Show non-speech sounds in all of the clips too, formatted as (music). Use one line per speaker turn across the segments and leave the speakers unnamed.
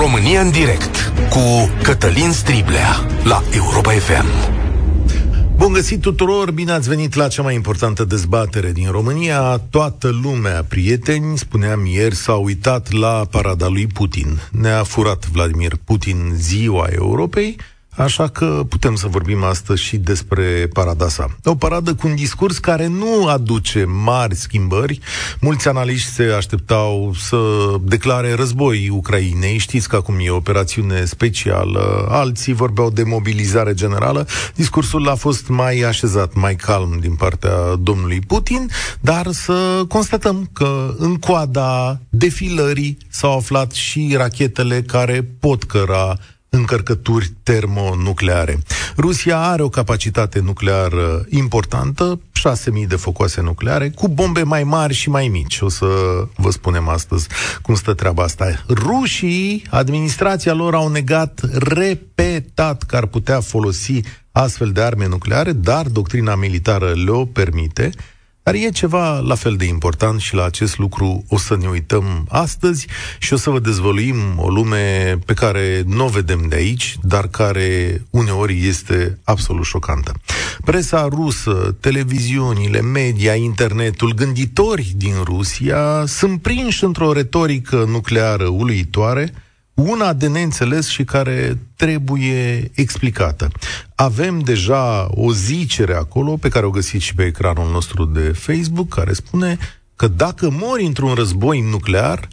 România în direct cu Cătălin Striblea la Europa FM.
Bun găsit tuturor, bine ați venit la cea mai importantă dezbatere din România. Toată lumea, prieteni, spuneam ieri, s-a uitat la parada lui Putin. Ne-a furat Vladimir Putin ziua Europei, Așa că putem să vorbim astăzi și despre parada sa. O paradă cu un discurs care nu aduce mari schimbări. Mulți analiști se așteptau să declare război Ucrainei. Știți că acum e operațiune specială. Alții vorbeau de mobilizare generală. Discursul a fost mai așezat, mai calm din partea domnului Putin, dar să constatăm că în coada defilării s-au aflat și rachetele care pot căra încărcături termonucleare. Rusia are o capacitate nucleară importantă, 6.000 de focoase nucleare, cu bombe mai mari și mai mici. O să vă spunem astăzi cum stă treaba asta. Rușii, administrația lor au negat repetat că ar putea folosi astfel de arme nucleare, dar doctrina militară le-o permite. Dar e ceva la fel de important și la acest lucru o să ne uităm astăzi și o să vă dezvăluim o lume pe care nu o vedem de aici, dar care uneori este absolut șocantă. Presa rusă, televiziunile, media, internetul, gânditori din Rusia sunt prinși într-o retorică nucleară uluitoare, una de neînțeles și care trebuie explicată. Avem deja o zicere acolo, pe care o găsiți și pe ecranul nostru de Facebook, care spune că dacă mori într-un război nuclear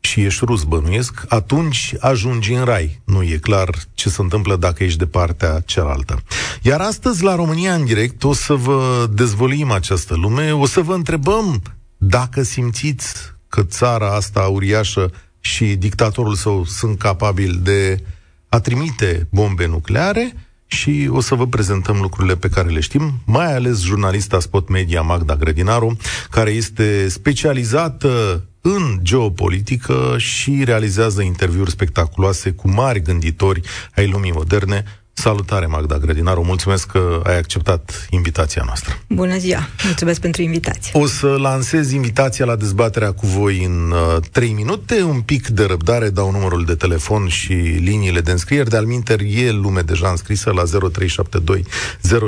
și ești rus, bănuiesc, atunci ajungi în rai. Nu e clar ce se întâmplă dacă ești de partea cealaltă. Iar astăzi, la România în direct, o să vă dezvolim această lume, o să vă întrebăm dacă simțiți că țara asta uriașă și dictatorul său sunt capabili de a trimite bombe nucleare și o să vă prezentăm lucrurile pe care le știm, mai ales jurnalista Spot Media Magda Grădinaru, care este specializată în geopolitică și realizează interviuri spectaculoase cu mari gânditori ai lumii moderne. Salutare, Magda Grădinaru, mulțumesc că ai acceptat invitația noastră.
Bună ziua, mulțumesc pentru invitație.
O să lansez invitația la dezbaterea cu voi în uh, 3 minute, un pic de răbdare, dau numărul de telefon și liniile de înscriere, de alminter e lume deja înscrisă la 0372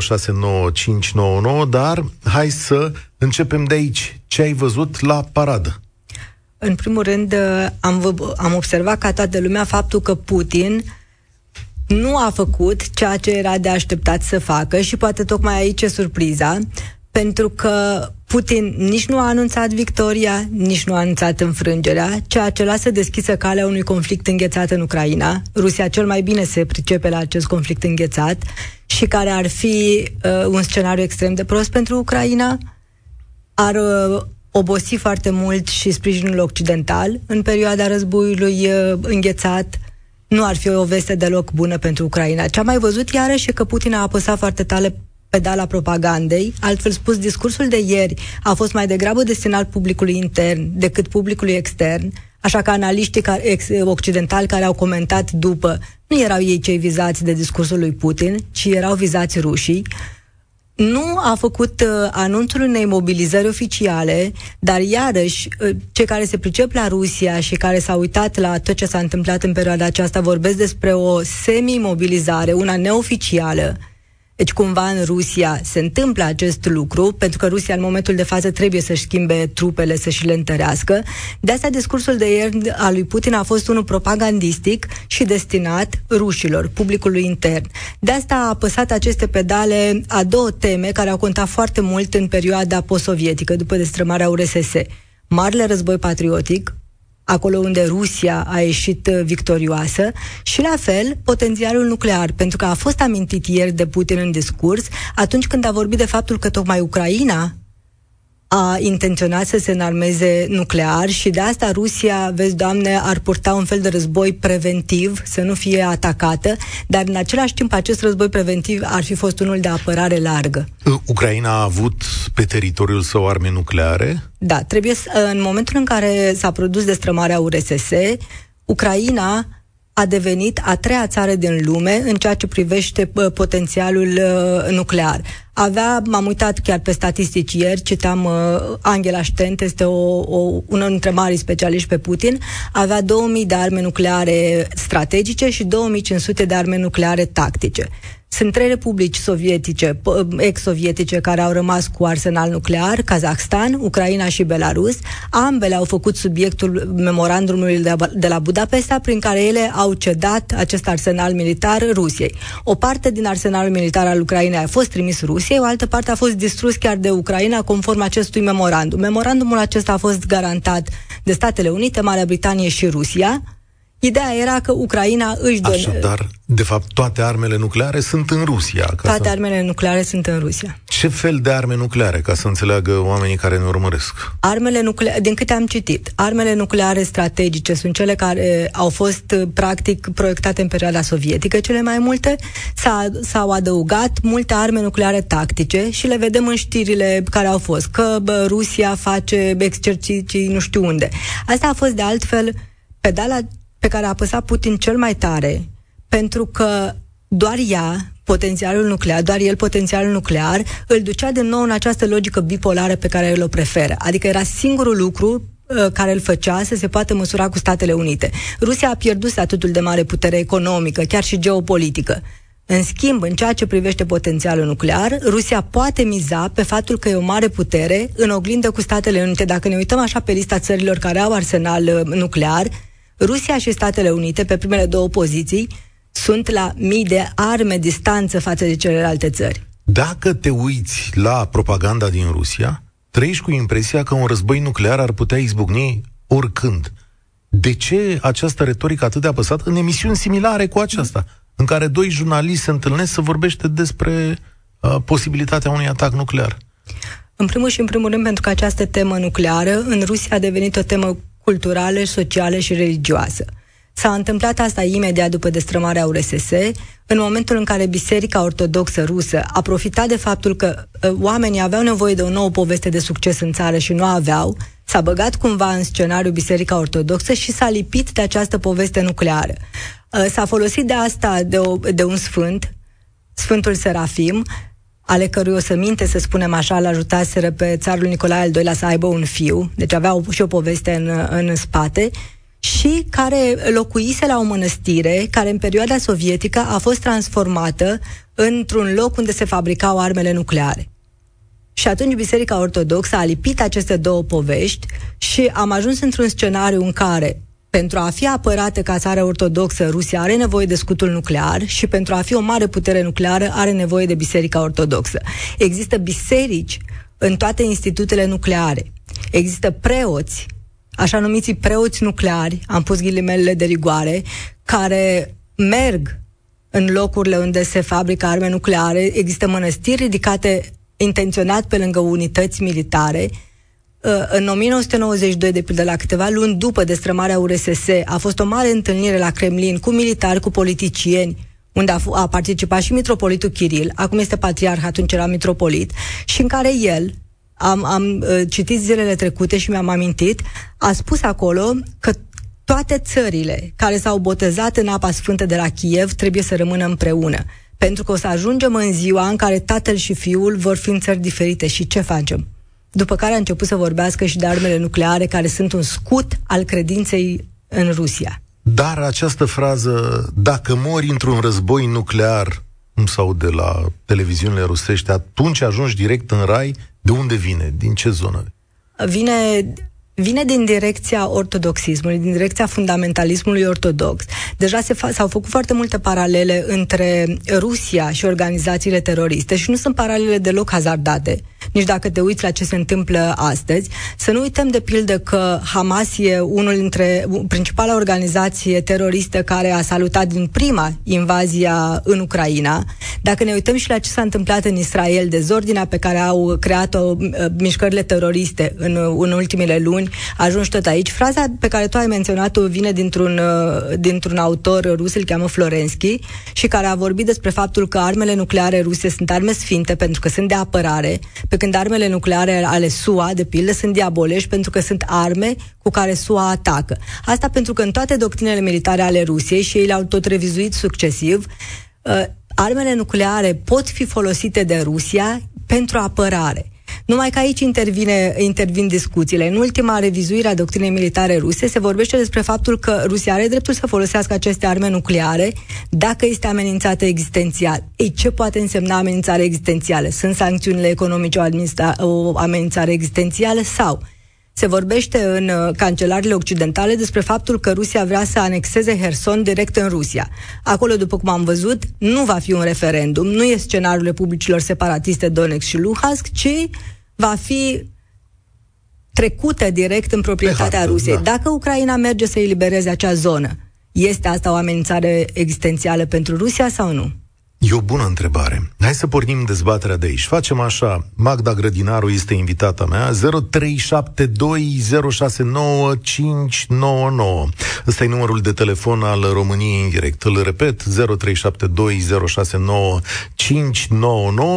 069599, dar hai să începem de aici. Ce ai văzut la paradă?
În primul rând, uh, am, vă, am observat ca toată lumea faptul că Putin nu a făcut ceea ce era de așteptat să facă și poate tocmai aici e surpriza, pentru că Putin nici nu a anunțat victoria, nici nu a anunțat înfrângerea, ceea ce lasă deschisă calea unui conflict înghețat în Ucraina. Rusia cel mai bine se pricepe la acest conflict înghețat și care ar fi uh, un scenariu extrem de prost pentru Ucraina. Ar uh, obosi foarte mult și sprijinul occidental în perioada războiului uh, înghețat nu ar fi o veste deloc bună pentru Ucraina. Ce am mai văzut iarăși e că Putin a apăsat foarte tare pedala propagandei, altfel spus, discursul de ieri a fost mai degrabă destinat publicului intern decât publicului extern, așa că analiștii care, ex, occidentali care au comentat după nu erau ei cei vizați de discursul lui Putin, ci erau vizați rușii nu a făcut uh, anunțul unei mobilizări oficiale, dar iarăși uh, cei care se pricep la Rusia și care s-au uitat la tot ce s-a întâmplat în perioada aceasta vorbesc despre o semi-mobilizare, una neoficială, deci cumva în Rusia se întâmplă acest lucru, pentru că Rusia în momentul de față trebuie să-și schimbe trupele, să-și le întărească. De asta discursul de ieri al lui Putin a fost unul propagandistic și destinat rușilor, publicului intern. De asta a apăsat aceste pedale a două teme care au contat foarte mult în perioada post-sovietică, după destrămarea URSS. Marele război patriotic, acolo unde Rusia a ieșit uh, victorioasă și la fel potențialul nuclear, pentru că a fost amintit ieri de Putin în discurs atunci când a vorbit de faptul că tocmai Ucraina a intenționat să se înarmeze nuclear și de asta Rusia, vezi, Doamne, ar purta un fel de război preventiv, să nu fie atacată, dar în același timp acest război preventiv ar fi fost unul de apărare largă.
Ucraina a avut pe teritoriul său arme nucleare?
Da, trebuie să, în momentul în care s-a produs destrămarea URSS, Ucraina a devenit a treia țară din lume în ceea ce privește potențialul uh, nuclear. Avea, m-am uitat chiar pe statistici ieri, citeam uh, Angela Stent, este o, o, una dintre mari specialiști pe Putin, avea 2000 de arme nucleare strategice și 2500 de arme nucleare tactice. Sunt trei republici sovietice, ex-sovietice, care au rămas cu arsenal nuclear, Kazakhstan, Ucraina și Belarus. Ambele au făcut subiectul memorandumului de la Budapesta, prin care ele au cedat acest arsenal militar Rusiei. O parte din arsenalul militar al Ucrainei a fost trimis Rusiei, o altă parte a fost distrus chiar de Ucraina, conform acestui memorandum. Memorandumul acesta a fost garantat de Statele Unite, Marea Britanie și Rusia, Ideea era că Ucraina își dă...
Așadar, de fapt, toate armele nucleare sunt în Rusia.
Ca toate să... armele nucleare sunt în Rusia.
Ce fel de arme nucleare, ca să înțeleagă oamenii care ne urmăresc?
Armele nucleare, din câte am citit, armele nucleare strategice sunt cele care au fost, practic, proiectate în perioada sovietică, cele mai multe. S-a, s-au adăugat multe arme nucleare tactice și le vedem în știrile care au fost, că bă, Rusia face exerciții nu știu unde. Asta a fost, de altfel, pedala pe care a apăsat Putin cel mai tare, pentru că doar ea, potențialul nuclear, doar el, potențialul nuclear, îl ducea din nou în această logică bipolară pe care el o preferă. Adică era singurul lucru uh, care îl făcea să se poată măsura cu Statele Unite. Rusia a pierdut statutul de mare putere economică, chiar și geopolitică. În schimb, în ceea ce privește potențialul nuclear, Rusia poate miza pe faptul că e o mare putere în oglindă cu Statele Unite. Dacă ne uităm așa pe lista țărilor care au arsenal uh, nuclear, Rusia și Statele Unite, pe primele două poziții, sunt la mii de arme distanță față de celelalte țări.
Dacă te uiți la propaganda din Rusia, trăiești cu impresia că un război nuclear ar putea izbucni oricând. De ce această retorică atât de apăsată în emisiuni similare cu aceasta, în care doi jurnaliști se întâlnesc să vorbește despre uh, posibilitatea unui atac nuclear?
În primul și în primul rând pentru că această temă nucleară în Rusia a devenit o temă culturale, sociale și religioasă. S-a întâmplat asta imediat după destrămarea URSS, în momentul în care Biserica Ortodoxă Rusă a profitat de faptul că uh, oamenii aveau nevoie de o nouă poveste de succes în țară și nu aveau, s-a băgat cumva în scenariu Biserica Ortodoxă și s-a lipit de această poveste nucleară. Uh, s-a folosit de asta de, o, de un sfânt, Sfântul Serafim, ale cărui o să minte, să spunem așa, l ajutaseră pe țarul Nicolae al II-lea să aibă un fiu, deci avea și o poveste în, în spate, și care locuise la o mănăstire care în perioada sovietică a fost transformată într-un loc unde se fabricau armele nucleare. Și atunci Biserica Ortodoxă a lipit aceste două povești și am ajuns într-un scenariu în care pentru a fi apărată ca țară ortodoxă, Rusia are nevoie de scutul nuclear și pentru a fi o mare putere nucleară are nevoie de Biserica Ortodoxă. Există biserici în toate institutele nucleare. Există preoți, așa numiți preoți nucleari, am pus ghilimelele de rigoare, care merg în locurile unde se fabrică arme nucleare. Există mănăstiri ridicate intenționat pe lângă unități militare Uh, în 1992, de pildă, la câteva luni după destrămarea URSS, a fost o mare întâlnire la Kremlin cu militari, cu politicieni, unde a, f- a participat și mitropolitul Kiril, acum este patriarh, atunci era mitropolit, și în care el, am, am uh, citit zilele trecute și mi-am amintit, a spus acolo că toate țările care s-au botezat în apa sfântă de la Kiev trebuie să rămână împreună. Pentru că o să ajungem în ziua în care tatăl și fiul vor fi în țări diferite. Și ce facem? După care a început să vorbească și de armele nucleare, care sunt un scut al credinței în Rusia.
Dar această frază, dacă mori într-un război nuclear, sau de la televiziunile rusești, atunci ajungi direct în rai, de unde vine? Din ce zonă?
Vine vine din direcția ortodoxismului, din direcția fundamentalismului ortodox. Deja se fa- s-au făcut foarte multe paralele între Rusia și organizațiile teroriste și nu sunt paralele deloc hazardate nici dacă te uiți la ce se întâmplă astăzi. Să nu uităm de pildă că Hamas e unul dintre principala organizație teroristă care a salutat din prima invazia în Ucraina. Dacă ne uităm și la ce s-a întâmplat în Israel, dezordinea pe care au creat-o uh, mișcările teroriste în, în ultimele luni, luni, ajungi tot aici. Fraza pe care tu ai menționat-o vine dintr-un, uh, dintr-un autor rus, îl cheamă Florensky, și care a vorbit despre faptul că armele nucleare ruse sunt arme sfinte pentru că sunt de apărare, pe când armele nucleare ale SUA, de pildă, sunt diabolești pentru că sunt arme cu care SUA atacă. Asta pentru că în toate doctrinele militare ale Rusiei, și ei le-au tot revizuit succesiv, uh, armele nucleare pot fi folosite de Rusia pentru apărare. Numai că aici intervine, intervin discuțiile. În ultima revizuire a doctrinei militare ruse se vorbește despre faptul că Rusia are dreptul să folosească aceste arme nucleare dacă este amenințată existențial. Ei, ce poate însemna amenințare existențială? Sunt sancțiunile economice o, o amenințare existențială sau se vorbește în uh, cancelarele occidentale despre faptul că Rusia vrea să anexeze Herson direct în Rusia. Acolo, după cum am văzut, nu va fi un referendum, nu e scenariul republicilor separatiste Donetsk și Luhansk, ci va fi trecută direct în proprietatea hartă, Rusiei. Da. Dacă Ucraina merge să elibereze acea zonă, este asta o amenințare existențială pentru Rusia sau nu?
E o bună întrebare. Hai să pornim dezbaterea de aici. Facem așa. Magda Grădinaru este invitata mea. 0372069599. Ăsta e numărul de telefon al României în direct. Îl repet, 0372069599.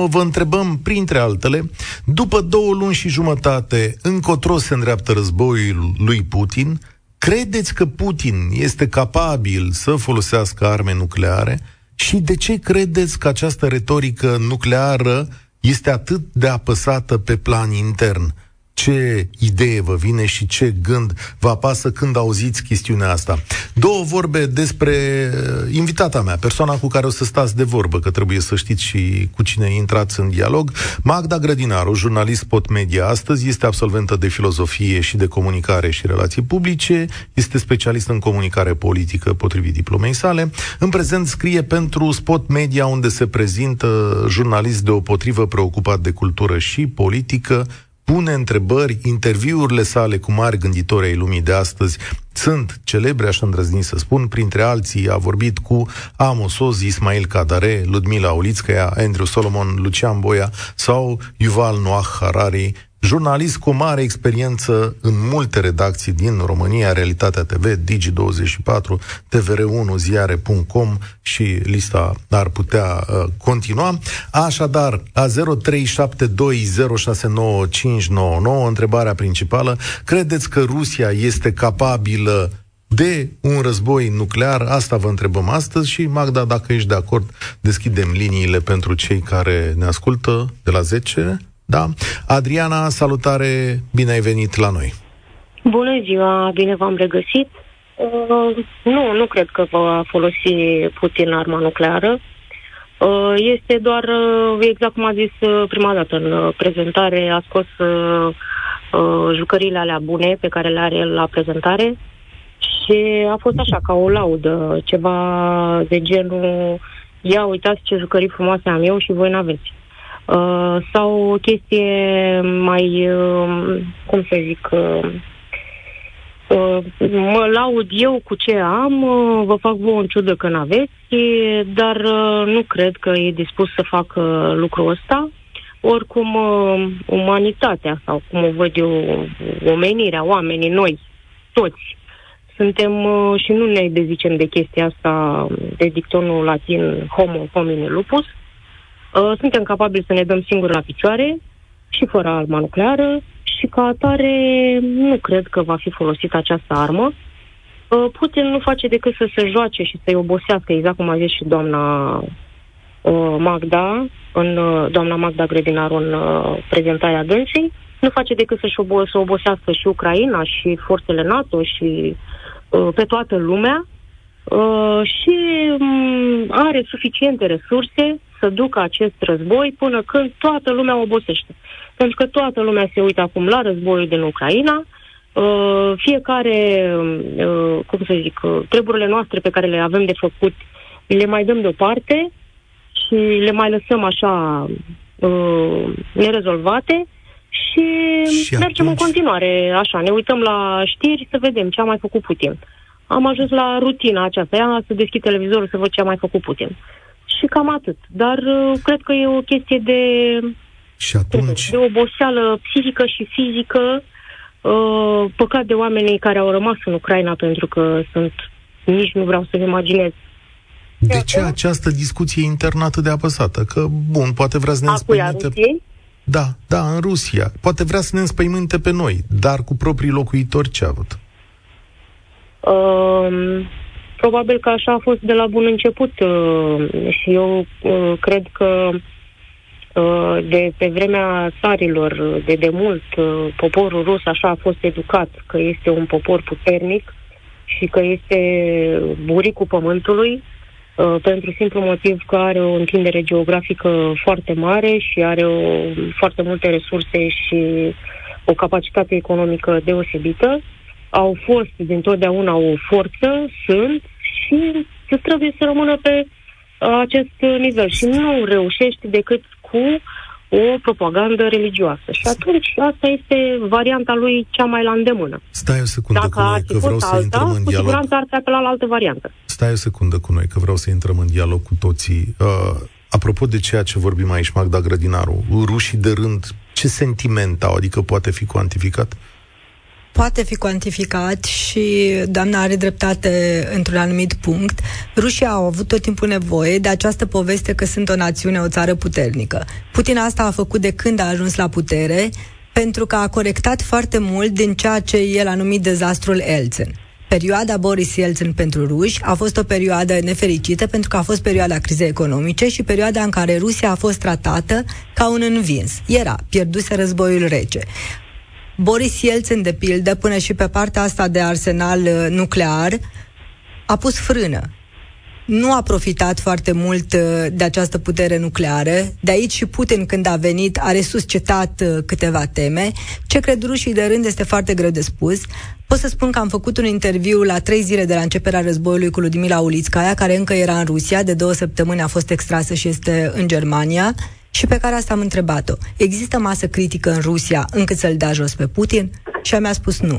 Vă întrebăm, printre altele, după două luni și jumătate, încotro se îndreaptă războiul lui Putin, credeți că Putin este capabil să folosească arme nucleare? Și de ce credeți că această retorică nucleară este atât de apăsată pe plan intern? Ce idee vă vine și ce gând vă apasă când auziți chestiunea asta. Două vorbe despre uh, invitata mea, persoana cu care o să stați de vorbă, că trebuie să știți și cu cine intrați în dialog. Magda Grădinaru, jurnalist Pot Media astăzi, este absolventă de filozofie și de comunicare și relații publice, este specialist în comunicare politică potrivit diplomei sale. În prezent scrie pentru Spot Media, unde se prezintă jurnalist deopotrivă preocupat de cultură și politică, pune întrebări, interviurile sale cu mari gânditori ai lumii de astăzi. Sunt celebre, așa îndrăzni să spun, printre alții a vorbit cu Amos Oz, Ismail Kadare, Ludmila Olițcaia, Andrew Solomon, Lucian Boia sau Yuval Noah Harari, jurnalist cu mare experiență în multe redacții din România, Realitatea TV, Digi24, TVR1, ziare.com și lista ar putea uh, continua. Așadar, la 0372069599, întrebarea principală, credeți că Rusia este capabilă de un război nuclear? Asta vă întrebăm astăzi și, Magda, dacă ești de acord, deschidem liniile pentru cei care ne ascultă de la 10 da? Adriana, salutare, bine ai venit la noi.
Bună ziua, bine v-am regăsit. Uh, nu, nu cred că va folosi puțin arma nucleară. Uh, este doar, uh, exact cum a zis uh, prima dată în uh, prezentare, a scos uh, uh, jucăriile alea bune pe care le are la prezentare și a fost așa, ca o laudă, ceva de genul ia uitați ce jucării frumoase am eu și voi n-aveți. Uh, sau o chestie mai, uh, cum să zic, uh, uh, mă laud eu cu ce am, uh, vă fac vouă în ciudă că n-aveți, dar uh, nu cred că e dispus să facă lucrul ăsta. Oricum, uh, umanitatea, sau cum o văd eu, omenirea, oamenii, noi, toți, suntem uh, și nu ne dezicem de chestia asta de dictonul latin homo homine lupus, uh, Uh, suntem capabili să ne dăm singuri la picioare și fără arma nucleară și ca atare nu cred că va fi folosită această armă. Uh, Putin nu face decât să se joace și să-i obosească, exact cum a zis și doamna uh, Magda, în, doamna Magda Grădinaru în prezentarea dânsei, nu face decât să-și obo- să obosească și Ucraina și forțele NATO și pe toată lumea și um, are suficiente resurse să ducă acest război până când toată lumea obosește. Pentru că toată lumea se uită acum la războiul din Ucraina, uh, fiecare, uh, cum să zic, uh, treburile noastre pe care le avem de făcut, le mai dăm deoparte și le mai lăsăm așa nerezolvate și, și mergem atunci... în continuare așa, ne uităm la știri să vedem ce a mai făcut Putin. Am ajuns la rutina aceasta, ia să deschid televizorul să văd ce a mai făcut Putin și cam atât. Dar uh, cred că e o chestie de,
și atunci...
de oboseală psihică și fizică Uh, păcat de oamenii care au rămas în Ucraina, pentru că sunt, nici nu vreau să-mi imaginez.
De ce această discuție internă atât de apăsată? Că, bun, poate vrea să ne înspăimânte... Da, da, în Rusia. Poate vrea să ne înspăimânte pe noi, dar cu proprii locuitori ce a avut?
Uh, probabil că așa a fost de la bun început uh, și eu uh, cred că uh, de pe vremea țarilor, de demult, uh, poporul rus așa a fost educat, că este un popor puternic și că este buricul pământului, uh, pentru simplu motiv că are o întindere geografică foarte mare și are o, foarte multe resurse și o capacitate economică deosebită. Au fost dintotdeauna o forță, sunt și trebuie să rămână pe uh, acest nivel. Și nu reușești decât cu o propagandă religioasă. Și atunci asta este varianta lui cea mai la îndemână.
Stai o secundă Dacă cu noi, că vreau să alta, intrăm în dialog.
Cu ar apela la altă variantă.
Stai o secundă cu noi, că vreau să intrăm în dialog cu toții. Uh, apropo de ceea ce vorbim aici, Magda Grădinaru, rușii de rând, ce sentiment au, adică poate fi cuantificat? Uh,
poate fi cuantificat și doamna are dreptate într-un anumit punct. Rusia au avut tot timpul nevoie de această poveste că sunt o națiune, o țară puternică. Putin asta a făcut de când a ajuns la putere, pentru că a corectat foarte mult din ceea ce el a numit dezastrul Elțen. Perioada Boris Yeltsin pentru ruși a fost o perioadă nefericită pentru că a fost perioada crizei economice și perioada în care Rusia a fost tratată ca un învins. Era, pierduse războiul rece. Boris Yeltsin, de pildă, până și pe partea asta de arsenal uh, nuclear, a pus frână. Nu a profitat foarte mult uh, de această putere nucleară. De aici și Putin, când a venit, a resuscitat uh, câteva teme. Ce cred rușii de rând este foarte greu de spus. Pot să spun că am făcut un interviu la trei zile de la începerea războiului cu Ludmila Ulitskaya, care încă era în Rusia, de două săptămâni a fost extrasă și este în Germania și pe care asta am întrebat-o. Există masă critică în Rusia încât să-l dea jos pe Putin? Și a mi-a spus nu.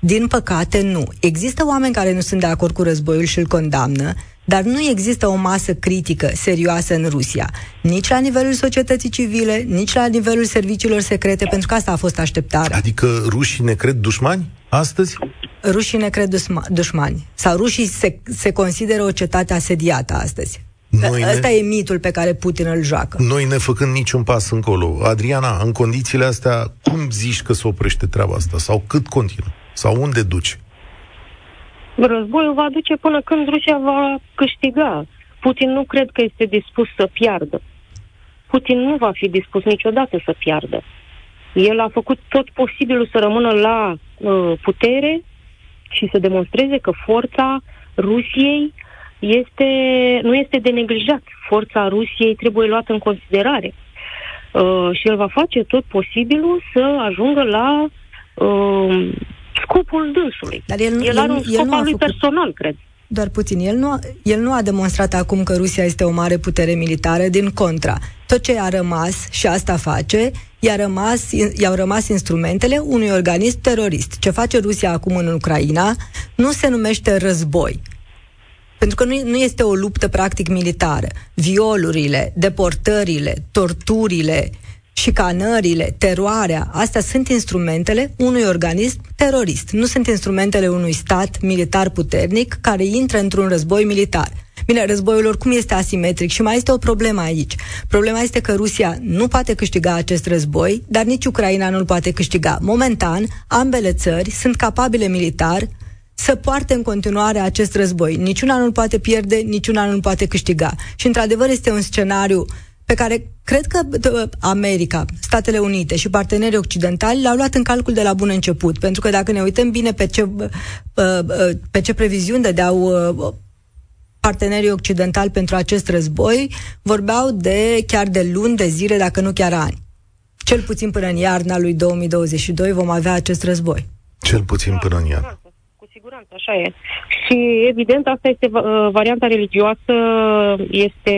Din păcate, nu. Există oameni care nu sunt de acord cu războiul și îl condamnă, dar nu există o masă critică serioasă în Rusia, nici la nivelul societății civile, nici la nivelul serviciilor secrete, pentru că asta a fost așteptarea.
Adică rușii ne cred dușmani astăzi?
Rușii ne cred dușmani. Sau rușii se, se consideră o cetate asediată astăzi. Noi Ăsta ne... e mitul pe care Putin îl joacă.
Noi ne făcând niciun pas încolo. Adriana, în condițiile astea, cum zici că se oprește treaba asta? Sau cât continuă? Sau unde duci?
Războiul va duce până când Rusia va câștiga. Putin nu cred că este dispus să piardă. Putin nu va fi dispus niciodată să piardă. El a făcut tot posibilul să rămână la uh, putere și să demonstreze că forța Rusiei este, nu este de neglijat. Forța Rusiei trebuie luată în considerare. Uh, și el va face tot posibilul să ajungă la uh, scopul dânsului. Dar el, el, el are un scop al lui făcut... personal, cred.
Doar puțin. El nu, a, el nu a demonstrat acum că Rusia este o mare putere militară, din contra. Tot ce a rămas, și asta face, i-a rămas, i-au rămas instrumentele unui organism terorist. Ce face Rusia acum în Ucraina nu se numește război pentru că nu, nu este o luptă practic militară. Violurile, deportările, torturile, șicanările, teroarea, astea sunt instrumentele unui organism terorist. Nu sunt instrumentele unui stat militar puternic care intră într-un război militar. Bine, războiul oricum este asimetric și mai este o problemă aici. Problema este că Rusia nu poate câștiga acest război, dar nici Ucraina nu-l poate câștiga. Momentan, ambele țări sunt capabile militar să poarte în continuare acest război. Niciuna nu poate pierde, niciuna nu poate câștiga. Și într-adevăr este un scenariu pe care cred că America, Statele Unite și partenerii occidentali l-au luat în calcul de la bun început, pentru că dacă ne uităm bine pe ce, pe ce previziuni dădeau partenerii occidentali pentru acest război, vorbeau de chiar de luni, de zile, dacă nu chiar ani. Cel puțin până în iarna lui 2022 vom avea acest război.
Cel puțin până în iarnă
siguranță, așa e. Și evident, asta este uh, varianta religioasă, este,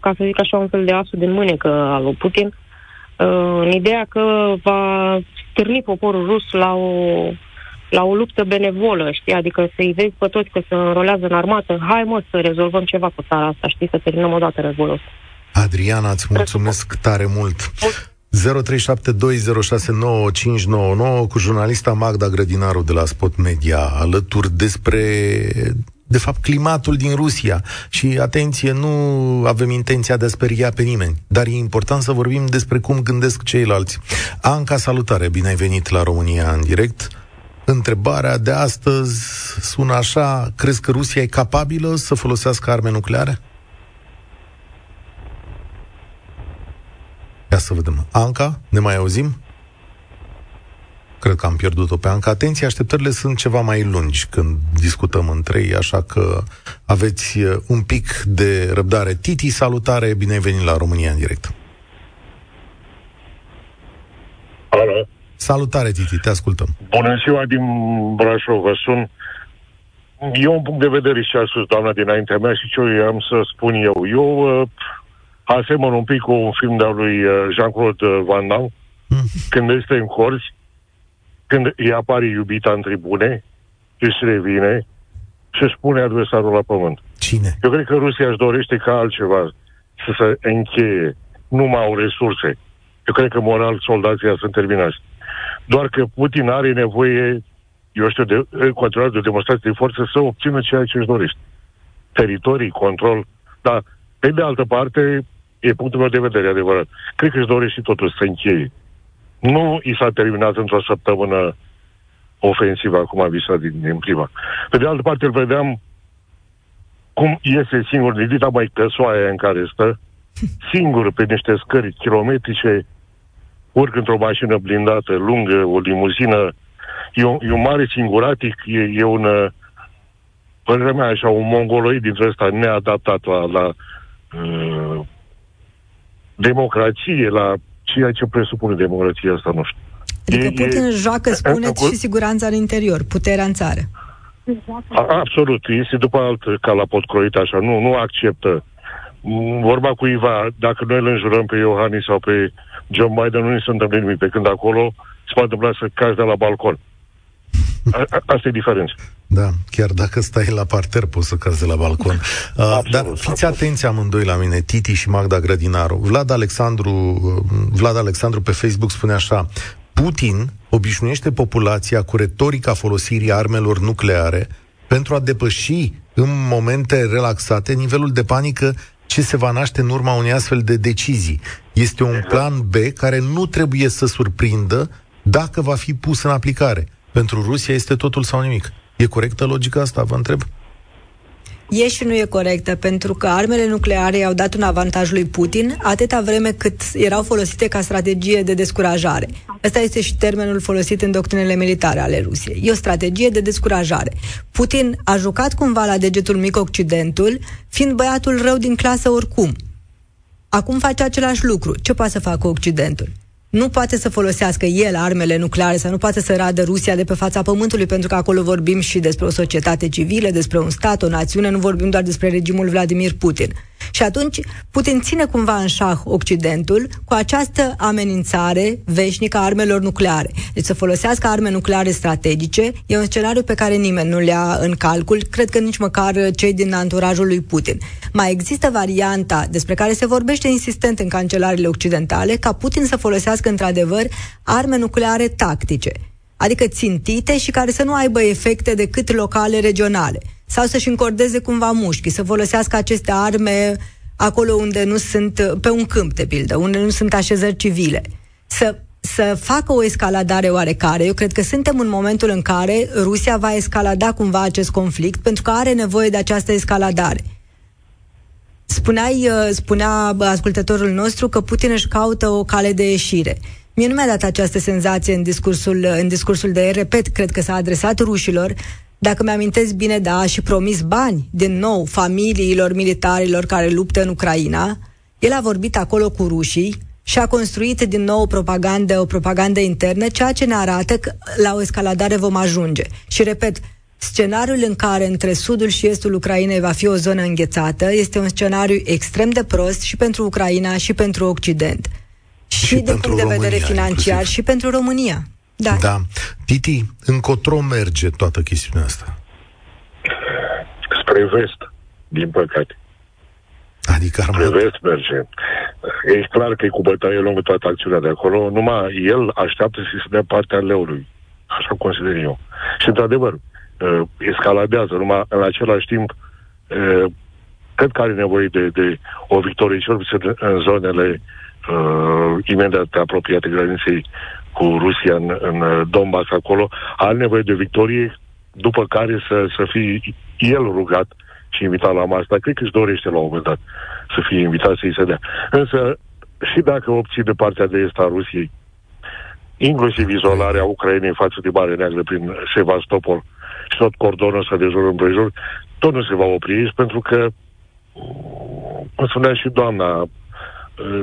ca să zic așa, un fel de asul din mânecă al lui Putin, uh, în ideea că va stârni poporul rus la o la o luptă benevolă, știi? Adică să-i vezi pe toți că se înrolează în armată, hai mă să rezolvăm ceva cu țara asta, știi? Să terminăm odată războiul ăsta.
Adriana, îți mulțumesc tare mult. 0372069599 cu jurnalista Magda Grădinaru de la Spot Media alături despre de fapt, climatul din Rusia. Și, atenție, nu avem intenția de a speria pe nimeni, dar e important să vorbim despre cum gândesc ceilalți. Anca, salutare, bine ai venit la România în direct. Întrebarea de astăzi sună așa, crezi că Rusia e capabilă să folosească arme nucleare? Ia să vedem. Anca, ne mai auzim? Cred că am pierdut-o pe Anca. Atenție, așteptările sunt ceva mai lungi când discutăm între ei, așa că aveți uh, un pic de răbdare. Titi, salutare, bine ai venit la România în direct.
Alo.
Salutare, Titi, te ascultăm.
Bună ziua din Brașov, vă sun. Eu un punct de vedere și a spus doamna dinaintea mea și ce eu am să spun eu. Eu uh, asemăn un pic cu un film de-al lui uh, Jean-Claude Van Damme, mm. când este în corzi, când îi apare iubita în tribune, își revine și își pune adversarul la pământ.
Cine?
Eu cred că Rusia își dorește ca altceva să se încheie. Nu mai au resurse. Eu cred că moral soldații sunt terminați. Doar că Putin are nevoie, eu știu, de, în continuare de o demonstrație de forță să obțină ceea ce își dorește. Teritorii, control, dar pe de altă parte, e punctul meu de vedere adevărat. Cred că își dorește totul să încheie. Nu i s-a terminat într-o săptămână ofensivă, acum a visat din, din prima. Pe de altă parte, îl vedeam cum iese singur din dita mai căsoaia în care stă, (laughs) singur pe niște scări kilometrice, urc într-o mașină blindată, lungă, o limuzină, e un, e un mare singuratic, e, e un, părerea mea, așa, un mongoloid dintre ăsta neadaptat la, la uh, democrație, la ceea ce presupune democrația asta, nu știu.
Adică e, Putin e, joacă, spuneți, și siguranța în interior, puterea în țară.
A, absolut. Este după alt ca la pot croit așa. Nu, nu acceptă. Vorba cu Iva, dacă noi îl înjurăm pe Iohannis sau pe John Biden, nu ni se întâmplă nimic. Pe când acolo se poate întâmpla să cazi de la balcon. A, a, asta e diferența.
Da, chiar dacă stai la parter poți să cazi de la balcon. (laughs) Uh, absolut, dar fiți absolut. atenți amândoi la mine, Titi și Magda Grădinaru. Vlad Alexandru, uh, Vlad Alexandru pe Facebook spune așa, Putin obișnuiește populația cu retorica folosirii armelor nucleare pentru a depăși în momente relaxate nivelul de panică ce se va naște în urma unei astfel de decizii. Este un plan B care nu trebuie să surprindă dacă va fi pus în aplicare. Pentru Rusia este totul sau nimic. E corectă logica asta, vă întreb?
E și nu e corectă, pentru că armele nucleare i-au dat un avantaj lui Putin atâta vreme cât erau folosite ca strategie de descurajare. Ăsta este și termenul folosit în doctrinele militare ale Rusiei. E o strategie de descurajare. Putin a jucat cumva la degetul mic Occidentul, fiind băiatul rău din clasă oricum. Acum face același lucru. Ce poate să facă Occidentul? Nu poate să folosească el armele nucleare sau nu poate să radă Rusia de pe fața pământului, pentru că acolo vorbim și despre o societate civilă, despre un stat, o națiune, nu vorbim doar despre regimul Vladimir Putin. Și atunci Putin ține cumva în șah Occidentul cu această amenințare veșnică a armelor nucleare. Deci să folosească arme nucleare strategice e un scenariu pe care nimeni nu le ia în calcul, cred că nici măcar cei din anturajul lui Putin. Mai există varianta despre care se vorbește insistent în cancelarile occidentale ca Putin să folosească într-adevăr arme nucleare tactice adică țintite și care să nu aibă efecte decât locale, regionale sau să-și încordeze cumva mușchii, să folosească aceste arme acolo unde nu sunt, pe un câmp, de pildă, unde nu sunt așezări civile. Să să facă o escaladare oarecare. Eu cred că suntem în momentul în care Rusia va escalada cumva acest conflict pentru că are nevoie de această escaladare. Spuneai, uh, spunea ascultătorul nostru că Putin își caută o cale de ieșire. Mie nu mi-a dat această senzație în discursul, în discursul de repet, cred că s-a adresat rușilor, dacă mi-amintesc bine, da, și promis bani, din nou, familiilor militarilor care luptă în Ucraina. El a vorbit acolo cu rușii și a construit din nou o propagandă, o propagandă internă, ceea ce ne arată că la o escaladare vom ajunge. Și repet, scenariul în care între sudul și estul Ucrainei va fi o zonă înghețată este un scenariu extrem de prost și pentru Ucraina și pentru Occident. Și, și din punct de vedere financiar inclusiv. și pentru România. Da.
da. Titi, încotro merge toată chestiunea asta?
Spre vest, din păcate.
Adică
armata. Spre vest merge. e clar că e cu bătaie lungă toată acțiunea de acolo, numai el așteaptă să se dea partea leului. Așa consider eu. Și, într-adevăr, uh, escaladează, numai în același timp, uh, cred că are nevoie de, de o victorie, cel puțin în zonele uh, imediat apropiate graniței cu Rusia în, în Donbass acolo, are nevoie de victorie, după care să, să fie el rugat și invitat la masă. Dar cred că își dorește la un moment dat să fie invitat să-i se dea. Însă, și dacă obține partea de est a Rusiei, inclusiv izolarea Ucrainei față de Marea Neagră prin Sevastopol și tot cordonul ăsta de jur împrejur, tot nu se va opri, pentru că, cum spunea și doamna, uh,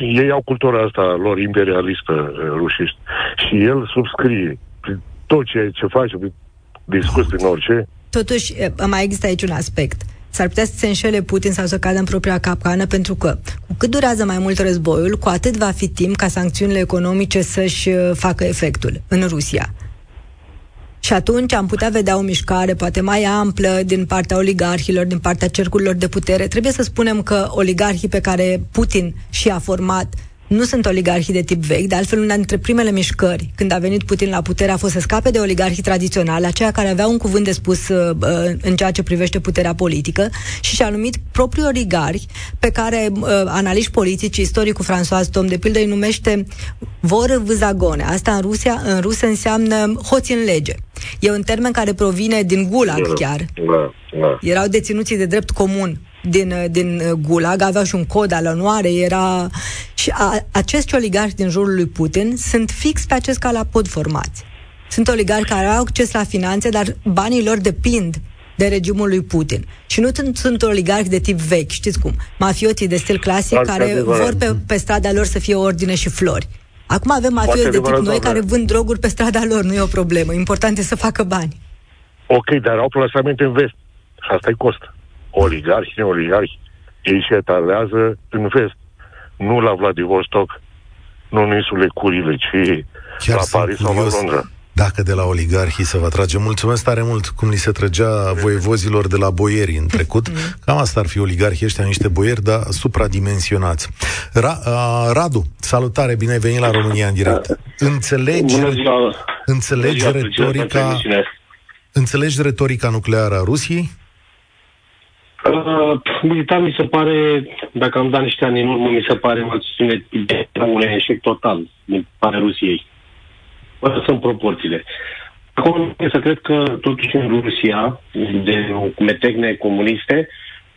ei au cultura asta lor imperialistă uh, rușiști și el subscrie prin tot ce, ce face, prin discurs, prin orice.
Totuși, mai există aici un aspect. S-ar putea să se înșele Putin sau să cadă în propria capcană pentru că cu cât durează mai mult războiul, cu atât va fi timp ca sancțiunile economice să-și uh, facă efectul în Rusia. Și atunci am putea vedea o mișcare poate mai amplă din partea oligarhilor, din partea cercurilor de putere. Trebuie să spunem că oligarhii pe care Putin și-a format nu sunt oligarhii de tip vechi, de altfel una dintre primele mișcări când a venit Putin la putere a fost să scape de oligarhii tradiționali, aceia care aveau un cuvânt de spus uh, uh, în ceea ce privește puterea politică și și-a numit proprii oligarhi pe care uh, analiști politici, istoricul François Tom, de pildă, îi numește vor vâzagone. Asta în Rusia, în rusă înseamnă hoți în lege. E un termen care provine din gulag da, chiar. Da, da. Erau deținuții de drept comun din, din Gulag, aveau și un cod al onoare, era... Și a, acești oligarhi din jurul lui Putin sunt fix pe acest calapod formați. Sunt oligarhi care au acces la finanțe, dar banii lor depind de regimul lui Putin. Și nu sunt, sunt oligarhi de tip vechi, știți cum, mafioții de stil clasic Foarte care adevărat. vor pe, pe strada lor să fie ordine și flori. Acum avem mafioți de tip noi care vând droguri pe strada lor, nu e o problemă. Important e să facă bani.
Ok, dar au plasamente în vest. Și asta e cost oligarhi, neoligarhi, ei se etalează în vest, nu la Vladivostok, nu în insulele Curile, ci Chiar la Paris sau la Londra.
Dacă de la oligarhii se va trage. Mulțumesc tare mult cum li se trăgea voievozilor de la boieri în trecut. Cam asta ar fi oligarhii ăștia, niște boieri, dar supradimensionați. Ra- uh, Radu, salutare, bine ai venit la România în direct. Înțelegi, înțelegi retorica... Înțelegi retorica nucleară a Rusiei?
Uh, militar mi se pare, dacă am dat niște ani în urmă, mi se pare o acțiune de un eșec total din partea Rusiei. Bă, sunt proporțiile. Acum, să cred că totuși în Rusia, de metecne comuniste,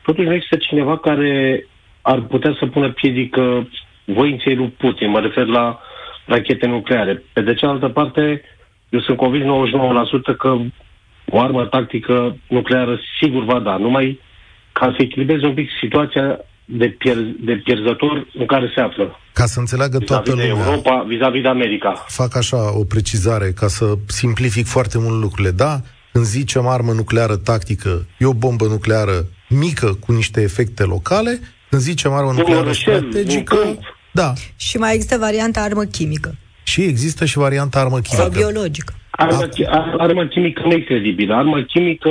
totuși nu există cineva care ar putea să pună piedică voinței lui Putin. Mă refer la rachete nucleare. Pe de cealaltă parte, eu sunt convins 99% că o armă tactică nucleară sigur va da. Numai ca să echilibreze un pic situația de, pier- de pierzător în care se află.
Ca să înțeleagă toată lumea.
de Europa, vis-a-vis de America.
Fac așa o precizare, ca să simplific foarte mult lucrurile. Da, când zicem armă nucleară tactică, e o bombă nucleară mică cu niște efecte locale, când zicem armă nucleară strategică, da.
Și mai există varianta armă chimică.
Și există și varianta armă chimică.
Sau biologică.
Armă, armă chimică nu e credibilă. Armă chimică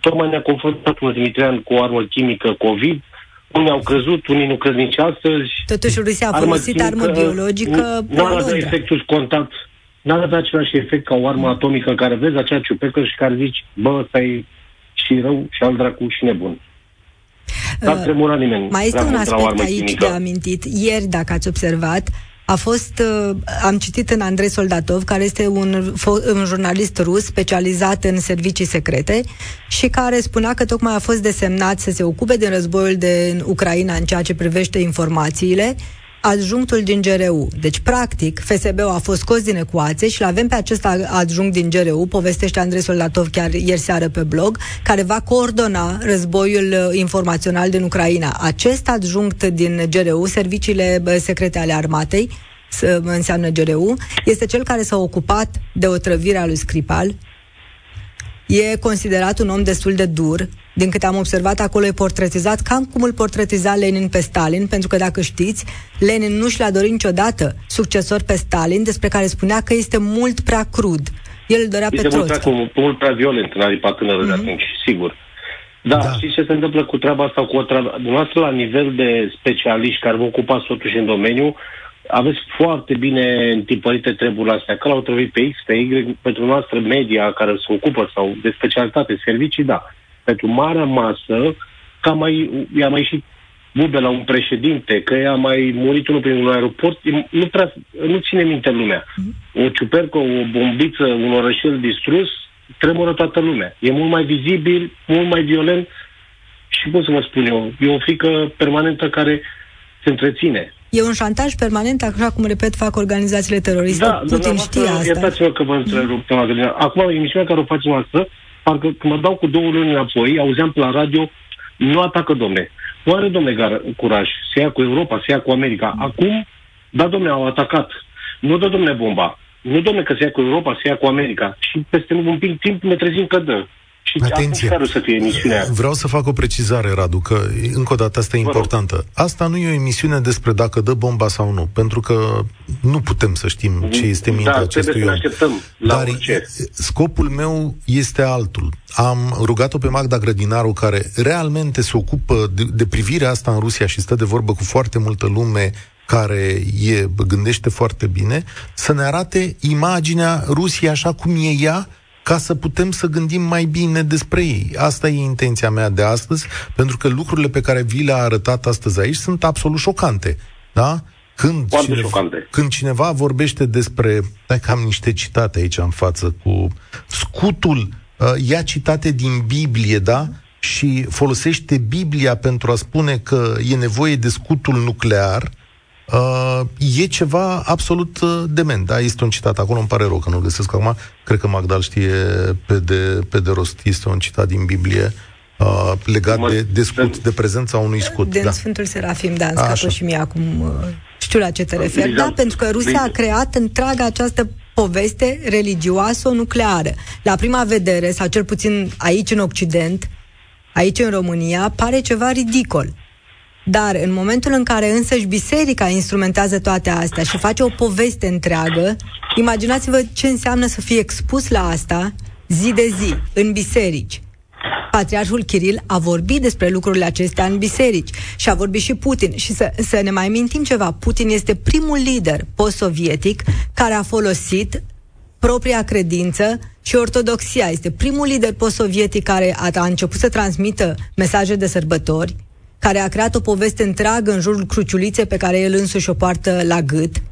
tocmai ne-a confruntat un Dimitrean cu o armă chimică COVID, unii au crezut, unii nu cred nici astăzi.
Totuși Rusia a folosit armă, armă biologică
Nu are avea efectul contact, nu are avea același efect ca o armă atomică în care vezi acea ciupecă și care zici, bă, ăsta e și rău, și al dracu, și nebun. Uh, nimeni.
Mai este un aspect aici chimică. de amintit. Ieri, dacă ați observat, a fost, uh, am citit în Andrei Soldatov, care este un, un jurnalist rus specializat în servicii secrete și care spunea că tocmai a fost desemnat să se ocupe de războiul din Ucraina în ceea ce privește informațiile adjunctul din GRU. Deci, practic, FSB-ul a fost scos din ecuație și l-avem pe acest adjunct din GRU, povestește Andrei Soldatov chiar ieri seară pe blog, care va coordona războiul uh, informațional din Ucraina. Acest adjunct din GRU, serviciile secrete ale armatei, înseamnă GRU, este cel care s-a ocupat de otrăvirea lui Scripal, E considerat un om destul de dur. Din câte am observat, acolo e portretizat cam cum îl portretiza Lenin pe Stalin, pentru că, dacă știți, Lenin nu și l-a dorit niciodată succesor pe Stalin, despre care spunea că este mult prea crud. El îl dorea
este
pe
mult prea, mult prea violent în aripa tânără mm-hmm. de mhm. atunci, sigur. Da, da, știți ce se întâmplă cu treaba asta? Cu o treabă? Dumneavoastră, la nivel de specialiști care vă ocupați totuși în domeniu, aveți foarte bine întipărite treburile astea. Că l-au trebuit pe X, pe Y, pentru noastră media care se ocupă sau de specialitate, servicii, da. Pentru marea masă, ca mai, i-a mai ieșit bube la un președinte, că i-a mai murit unul prin un aeroport, nu, prea, nu ține minte lumea. O ciupercă, o bombiță, un orășel distrus, tremură toată lumea. E mult mai vizibil, mult mai violent și cum să vă spun eu, e o frică permanentă care se întreține.
E un șantaj permanent, așa cum, repet, fac organizațiile teroriste.
Da,
Putin știe asta.
Iertați-mă că vă întrerup, mm. Acum, emisiunea care o facem asta, parcă când mă dau cu două luni înapoi, auzeam pe la radio, nu atacă, domne. Nu are, domne, gar- curaj. Se ia cu Europa, se ia cu America. Acum, da, domne, au atacat. Nu dă, domne, bomba. Nu, domne, că se ia cu Europa, se ia cu America. Și peste un pic timp ne trezim că dă. Și
Atenție.
să fie emisiunea.
Vreau să fac o precizare, Radu, că încă o dată asta e importantă. Asta nu e o emisiune despre dacă dă bomba sau nu, pentru că nu putem să știm ce este mintea
da,
acestui om.
așteptăm la
Dar
orice.
scopul meu este altul. Am rugat-o pe Magda Grădinaru, care realmente se ocupă de, de privirea asta în Rusia și stă de vorbă cu foarte multă lume care e, gândește foarte bine, să ne arate imaginea Rusiei așa cum e ea, ca să putem să gândim mai bine despre ei. Asta e intenția mea de astăzi, pentru că lucrurile pe care vi le-a arătat astăzi aici sunt absolut șocante. Da? Când,
cine, șocante.
când cineva vorbește despre, dai că am niște citate aici în față, cu scutul, uh, ia citate din Biblie, da? Și folosește Biblia pentru a spune că e nevoie de scutul nuclear, Uh, e ceva absolut uh, dement, da? Este un citat acolo, îmi pare rău că nu-l găsesc acum. Cred că Magdal știe pe de, pe de rost. Este un citat din Biblie uh, legat mă, de, de scut, de prezența unui scut.
Din
da.
Sfântul Serafim, da, scapă și mie acum. Uh, știu la ce te referi. Da, pentru că Rusia a creat întreaga această poveste religioasă-nucleară. La prima vedere, sau cel puțin aici în Occident, aici în România, pare ceva ridicol. Dar în momentul în care însăși biserica instrumentează toate astea și face o poveste întreagă, imaginați-vă ce înseamnă să fii expus la asta zi de zi, în biserici. Patriarhul Kiril a vorbit despre lucrurile acestea în biserici și a vorbit și Putin. Și să, să ne mai mintim ceva, Putin este primul lider post-sovietic care a folosit propria credință și ortodoxia. Este primul lider post-sovietic care a, a început să transmită mesaje de sărbători, care a creat o poveste întreagă în jurul cruciuliței pe care el însuși o poartă la gât.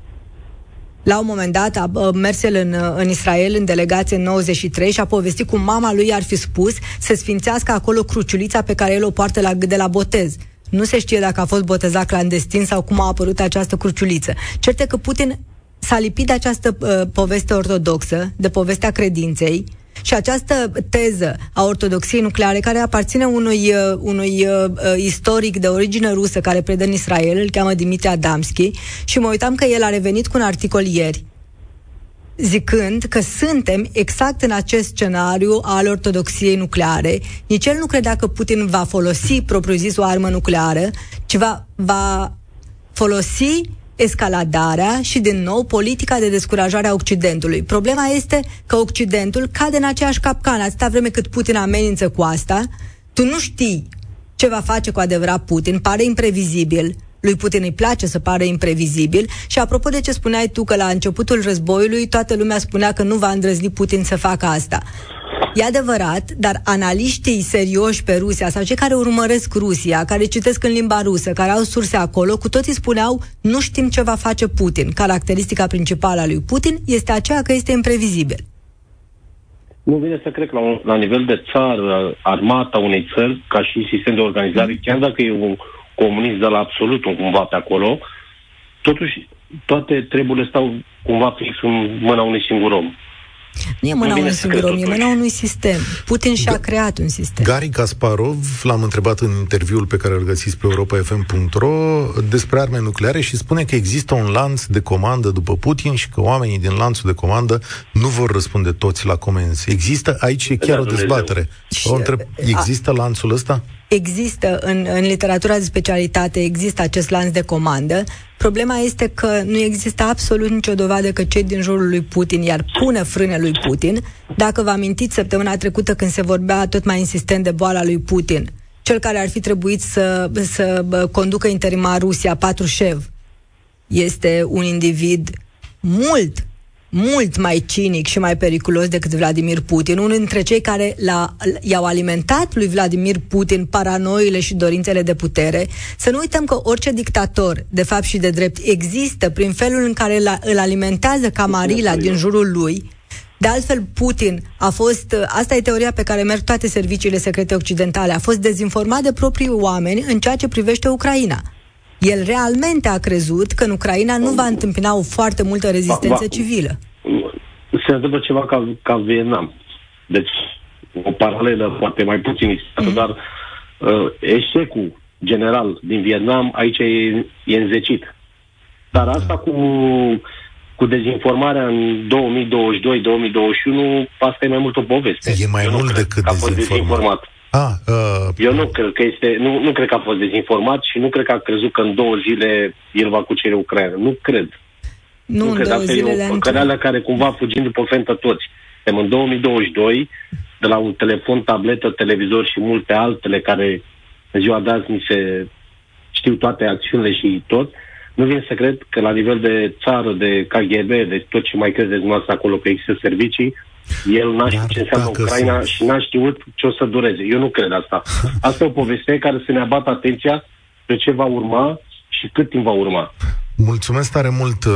La un moment dat a mers el în, în Israel în delegație în 93 și a povestit cum mama lui ar fi spus să sfințească acolo cruciulița pe care el o poartă la gât de la botez. Nu se știe dacă a fost botezat clandestin sau cum a apărut această cruciuliță. Certe că Putin s-a lipit de această uh, poveste ortodoxă, de povestea credinței, și această teză a ortodoxiei nucleare, care aparține unui, uh, unui uh, uh, istoric de origine rusă care predă în Israel, îl cheamă Dimitri Adamski, și mă uitam că el a revenit cu un articol ieri zicând că suntem exact în acest scenariu al ortodoxiei nucleare. Nici el nu credea că Putin va folosi propriu-zis o armă nucleară, ci va, va folosi escaladarea și, din nou, politica de descurajare a Occidentului. Problema este că Occidentul cade în aceeași capcană. Atâta vreme cât Putin amenință cu asta, tu nu știi ce va face cu adevărat Putin, pare imprevizibil, lui Putin îi place să pară imprevizibil și apropo de ce spuneai tu că la începutul războiului toată lumea spunea că nu va îndrăzni Putin să facă asta. E adevărat, dar analiștii serioși pe Rusia sau cei care urmăresc Rusia, care citesc în limba rusă, care au surse acolo, cu toții spuneau nu știm ce va face Putin. Caracteristica principală a lui Putin este aceea că este imprevizibil.
Nu vine să cred că la, un, la nivel de țară, armata unei țări, ca și sistem de organizare, chiar dacă e un comunist de la absolut un cumva pe acolo, totuși toate treburile stau cumva fix în mâna unui singur om.
Nu e mâna unui singur om, e mâna unui sistem. Putin și-a G- creat un sistem.
Gary Kasparov l-am întrebat în interviul pe care îl găsiți pe europafm.ro despre arme nucleare și spune că există un lanț de comandă după Putin și că oamenii din lanțul de comandă nu vor răspunde toți la comenzi. Există aici e chiar o dezbatere. O întreb, există lanțul ăsta?
Există în, în literatura de specialitate, există acest lanț de comandă. Problema este că nu există absolut nicio dovadă că cei din jurul lui Putin iar pune frâne lui Putin. Dacă vă amintiți săptămâna trecută când se vorbea tot mai insistent de boala lui Putin, cel care ar fi trebuit să, să conducă interimar Rusia, Patrushev, este un individ mult mult mai cinic și mai periculos decât Vladimir Putin, unul dintre cei care l-a, i-au alimentat lui Vladimir Putin paranoile și dorințele de putere. Să nu uităm că orice dictator, de fapt și de drept, există prin felul în care îl alimentează camarila din jurul lui, de altfel, Putin a fost, asta e teoria pe care merg toate serviciile secrete occidentale, a fost dezinformat de proprii oameni în ceea ce privește Ucraina. El realmente a crezut că în Ucraina nu va întâmpina o foarte multă rezistență civilă.
Se întâmplă ceva ca, ca Vietnam. Deci, o paralelă poate mai puțin mm-hmm. dar uh, eșecul general din Vietnam aici e, e înzecit. Dar asta cu, cu dezinformarea în 2022-2021, asta e mai mult o poveste.
E mai
Eu
mult decât dezinformat.
Ah, uh... Eu nu cred că este, nu, nu cred că a fost dezinformat și nu cred că a crezut că în două zile el va cuceri Ucraina. Nu cred.
Nu, nu în cred. două Asta zile.
E o păcăreală care cumva fugim după fentă toți. Suntem în 2022, de la un telefon, tabletă, televizor și multe altele care în ziua de azi mi se știu toate acțiunile și tot, nu vin să cred că la nivel de țară, de KGB, de tot ce mai credeți dumneavoastră acolo că există servicii, el n-a știut ce înseamnă Ucraina sunt... și n-a știut ce o să dureze. Eu nu cred asta. Asta e o poveste care să ne abată atenția pe ce va urma și cât timp va urma.
Mulțumesc tare mult, uh,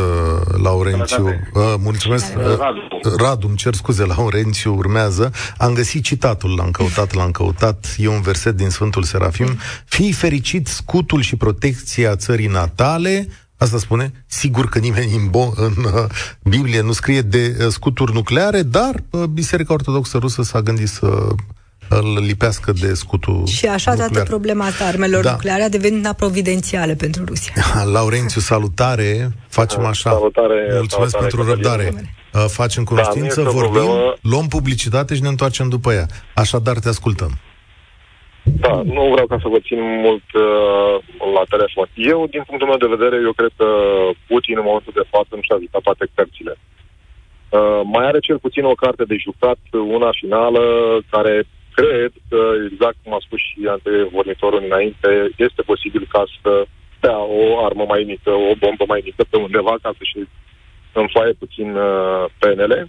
Laurențiu. Uh, mulțumesc, uh, Radu. Radu, îmi cer scuze, Laurențiu urmează. Am găsit citatul, l-am căutat, l-am căutat. E un verset din Sfântul Serafim. Fii fericit, scutul și protecția țării natale, Asta spune, sigur că nimeni în, bo- în uh, Biblie nu scrie de uh, scuturi nucleare, dar uh, Biserica Ortodoxă Rusă s-a gândit să îl lipească de scutul
Și așa
nuclear.
toată problema asta armelor da. nucleare a devenit providențială pentru Rusia. (laughs)
Laurențiu, salutare! Facem așa.
Salutare,
Mulțumesc
salutare,
pentru răbdare. Uh, facem cunoștință, da, vorbim, luăm publicitate și ne întoarcem după ea. Așadar, te ascultăm.
Da, nu vreau ca să vă țin mult uh, la telefon. Eu, din punctul meu de vedere, eu cred că Putin în momentul de față nu și-a vizitat toate cărțile. Uh, mai are cel puțin o carte de jucat, una finală, care cred că, exact cum a spus și antevorbitorul înainte, este posibil ca să dea o armă mai mică, o bombă mai mică pe undeva ca să-și înfoaie puțin uh, penele.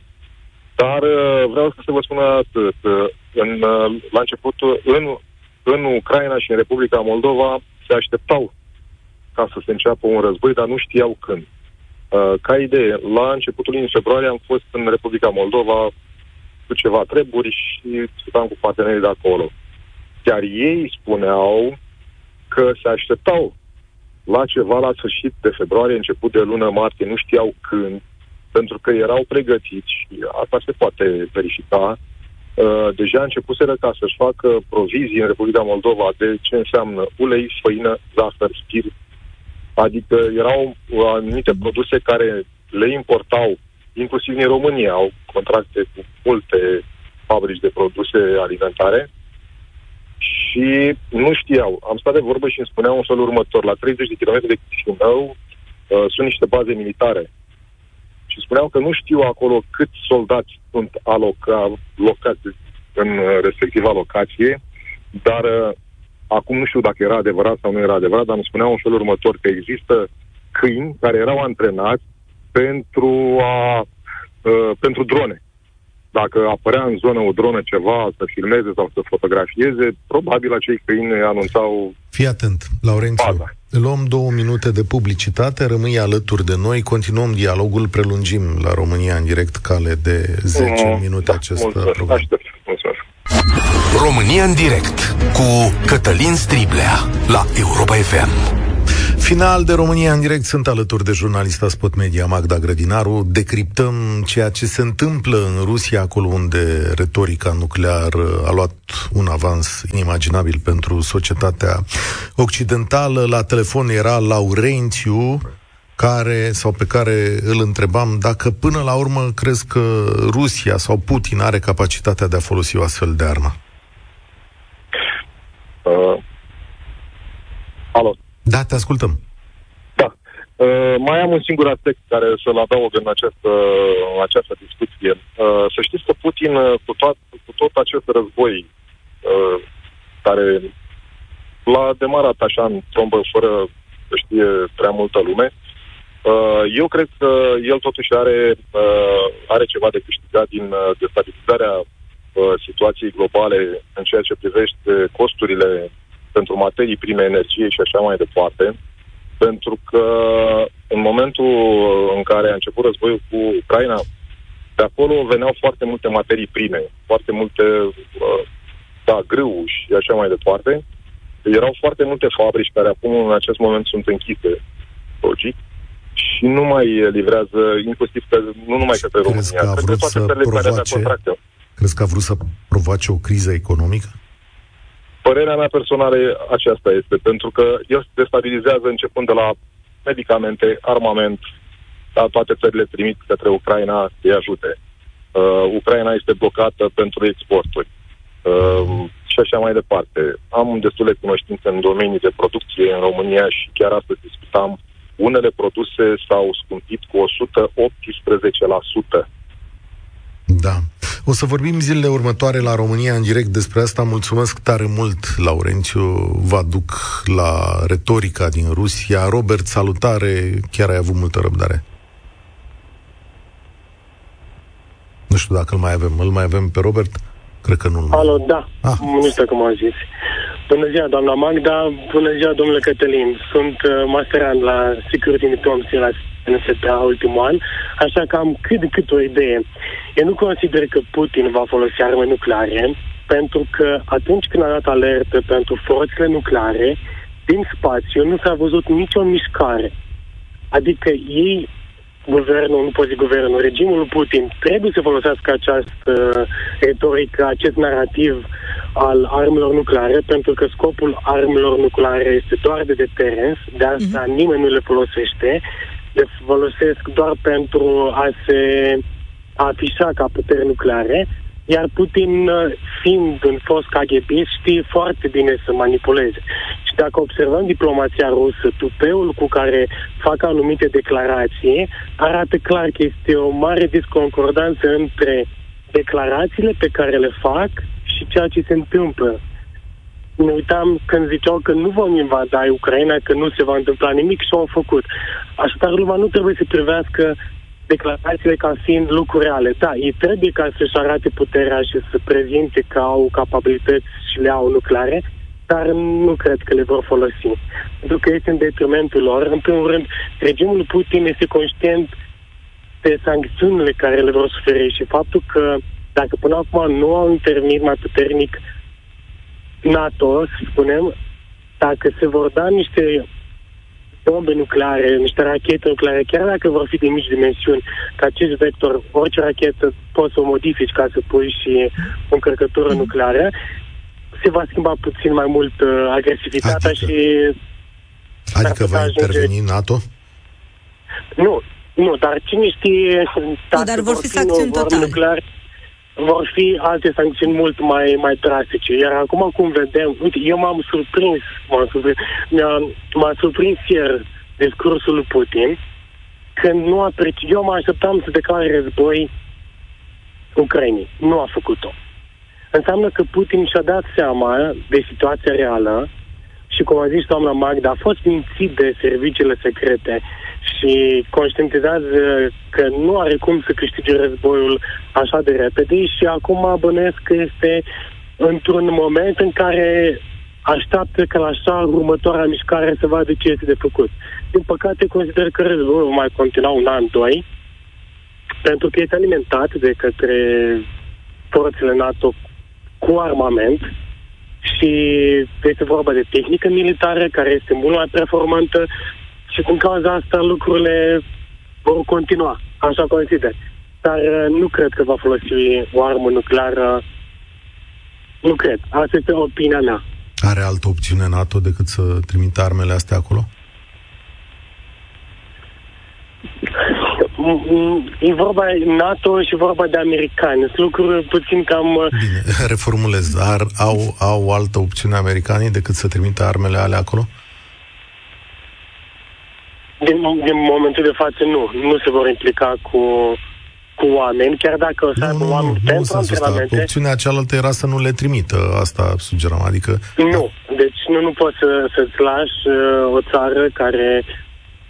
Dar uh, vreau să vă spun atât. Uh, în, uh, la început, în în Ucraina și în Republica Moldova se așteptau ca să se înceapă un război, dar nu știau când. Uh, ca idee, la începutul lunii februarie am fost în Republica Moldova cu ceva treburi și discutam cu partenerii de acolo. Chiar ei spuneau că se așteptau la ceva la sfârșit de februarie, început de lună martie, nu știau când, pentru că erau pregătiți și asta se poate verifica, Uh, deja începuseră ca să-și facă provizii în Republica Moldova de ce înseamnă ulei, făină, zahăr, spirit. Adică erau anumite produse care le importau, inclusiv din România, au contracte cu multe fabrici de produse alimentare și nu știau. Am stat de vorbă și îmi spuneau în felul următor. La 30 de km de Chișinău uh, sunt niște baze militare și spuneau că nu știu acolo cât soldați sunt alocați în respectiva locație, dar uh, acum nu știu dacă era adevărat sau nu era adevărat, dar îmi spuneau în felul următor că există câini care erau antrenați pentru, a, uh, pentru drone. Dacă apărea în zonă o dronă ceva, să filmeze sau să fotografieze, probabil acei câini anunțau...
Fii atent, Laurențiu. Baza. Luăm două minute de publicitate, rămâi alături de noi, continuăm dialogul, prelungim la România în direct cale de 10 mm, minute da, acest mulțumesc, program. Aștept, mulțumesc.
România în direct cu Cătălin Striblea la Europa FM.
Final de România în direct sunt alături de jurnalista Spot Media Magda Grădinaru. Decriptăm ceea ce se întâmplă în Rusia, acolo unde retorica nucleară a luat un avans inimaginabil pentru societatea occidentală. La telefon era Laurențiu, care, sau pe care îl întrebam dacă până la urmă crezi că Rusia sau Putin are capacitatea de a folosi o astfel de armă.
Uh, Alo.
Da, te ascultăm.
Da. Uh, mai am un singur aspect care să-l adaug în această, în această discuție. Uh, să știți că Putin, uh, cu, toat, cu tot acest război uh, care l-a demarat așa în trombă fără să știe prea multă lume, uh, eu cred că el totuși are, uh, are ceva de câștigat din uh, destabilizarea uh, situației globale în ceea ce privește costurile pentru materii prime, energie și așa mai departe, pentru că în momentul în care a început războiul cu Ucraina, de acolo veneau foarte multe materii prime, foarte multe, uh, da, grâu și așa mai departe. Erau foarte multe fabrici care acum în acest moment sunt închise, logic, și nu mai livrează, inclusiv că, nu numai către România,
că a vrut să provoace, Crezi că a vrut să provoace o criză economică?
Părerea mea personală aceasta este, pentru că el se destabilizează începând de la medicamente, armament, da, toate țările trimit către Ucraina să-i ajute. Uh, Ucraina este blocată pentru exporturi uh, și așa mai departe. Am destule cunoștințe în domenii de producție în România și chiar astăzi discutam unele produse s-au scumpit cu 118%.
Da. O să vorbim zilele următoare la România în direct despre asta. Mulțumesc tare mult, Laurențiu. Vă aduc la retorica din Rusia. Robert, salutare. Chiar ai avut multă răbdare. Nu știu dacă îl mai avem. Îl mai avem pe Robert? Cred că nu-l
mai Alo, da. Ah. Nu știu cum am zis. Bună ziua, doamna Magda. Bună ziua, domnule Cătălin. Sunt uh, masterand la Security Diplomacy la NSPA ultimul an, așa că am cât de cât o idee. Eu nu consider că Putin va folosi arme nucleare, pentru că atunci când a dat alertă pentru forțele nucleare, din spațiu nu s-a văzut nicio mișcare. Adică ei, guvernul, nu pot zic guvernul, regimul Putin trebuie să folosească această retorică, acest narrativ al armelor nucleare, pentru că scopul armelor nucleare este doar de deterens, de asta mm-hmm. nimeni nu le folosește, le folosesc doar pentru a se afișa ca puteri nucleare, iar Putin, fiind un fost KGB, știe foarte bine să manipuleze. Și dacă observăm diplomația rusă, tupeul cu care fac anumite declarații, arată clar că este o mare disconcordanță între declarațiile pe care le fac și ceea ce se întâmplă ne uitam când ziceau că nu vom invada Ucraina, că nu se va întâmpla nimic și au făcut. Așadar, lumea nu trebuie să privească declarațiile ca fiind lucruri reale. Da, ei trebuie ca să-și arate puterea și să prezinte că au capabilități și le au nucleare, dar nu cred că le vor folosi. Pentru că este în detrimentul lor. În primul rând, regimul Putin este conștient de sancțiunile care le vor suferi și faptul că dacă până acum nu au intervenit mai puternic NATO, să spunem, dacă se vor da niște bombe nucleare, niște rachete nucleare, chiar dacă vor fi de mici dimensiuni, că acest vector, orice rachetă poți să o modifici ca să pui și o încărcătură mm. nucleară, se va schimba puțin mai mult uh, agresivitatea adică, și...
Adică va interveni NATO?
Nu, nu, dar cine știe...
Nu, dar vor fi sancțiuni totale. Nucleare,
vor fi alte sancțiuni mult mai, mai drastice. Iar acum cum vedem, uite, eu m-am surprins, m-am surprins, m-a, m-a surprins ieri discursul lui Putin, când nu a precis, eu mă așteptam să declare război Ucrainei. Nu a făcut-o. Înseamnă că Putin și-a dat seama de situația reală și, cum a zis doamna Magda, a fost mințit de serviciile secrete și conștientizează că nu are cum să câștige războiul așa de repede și acum bănuiesc că este într-un moment în care așteaptă că la așa următoarea mișcare să vadă ce este de făcut. Din păcate, consider că războiul va mai continua un an, doi, pentru că este alimentat de către forțele NATO cu armament și este vorba de tehnică militară care este mult mai performantă și din cauza asta lucrurile vor continua, așa consider. Dar uh, nu cred că va folosi o armă nucleară. Nu cred. Asta este opinia mea.
Are altă opțiune NATO decât să trimită armele astea acolo?
E vorba NATO și vorba de americani. Sunt lucruri puțin cam... Uh,
Bine, (laughs) reformulez. Ar, au, au altă opțiune americanii decât să trimită armele alea acolo?
Din, din momentul de față nu. Nu se vor implica cu, cu oameni, chiar dacă o să
nu,
aibă
nu,
oameni
nu, nu
pentru antrenamente.
Opțiunea cealaltă era să nu le trimită, asta sugeram, adică...
Nu, deci nu, nu poți să, să-ți lași uh, o țară care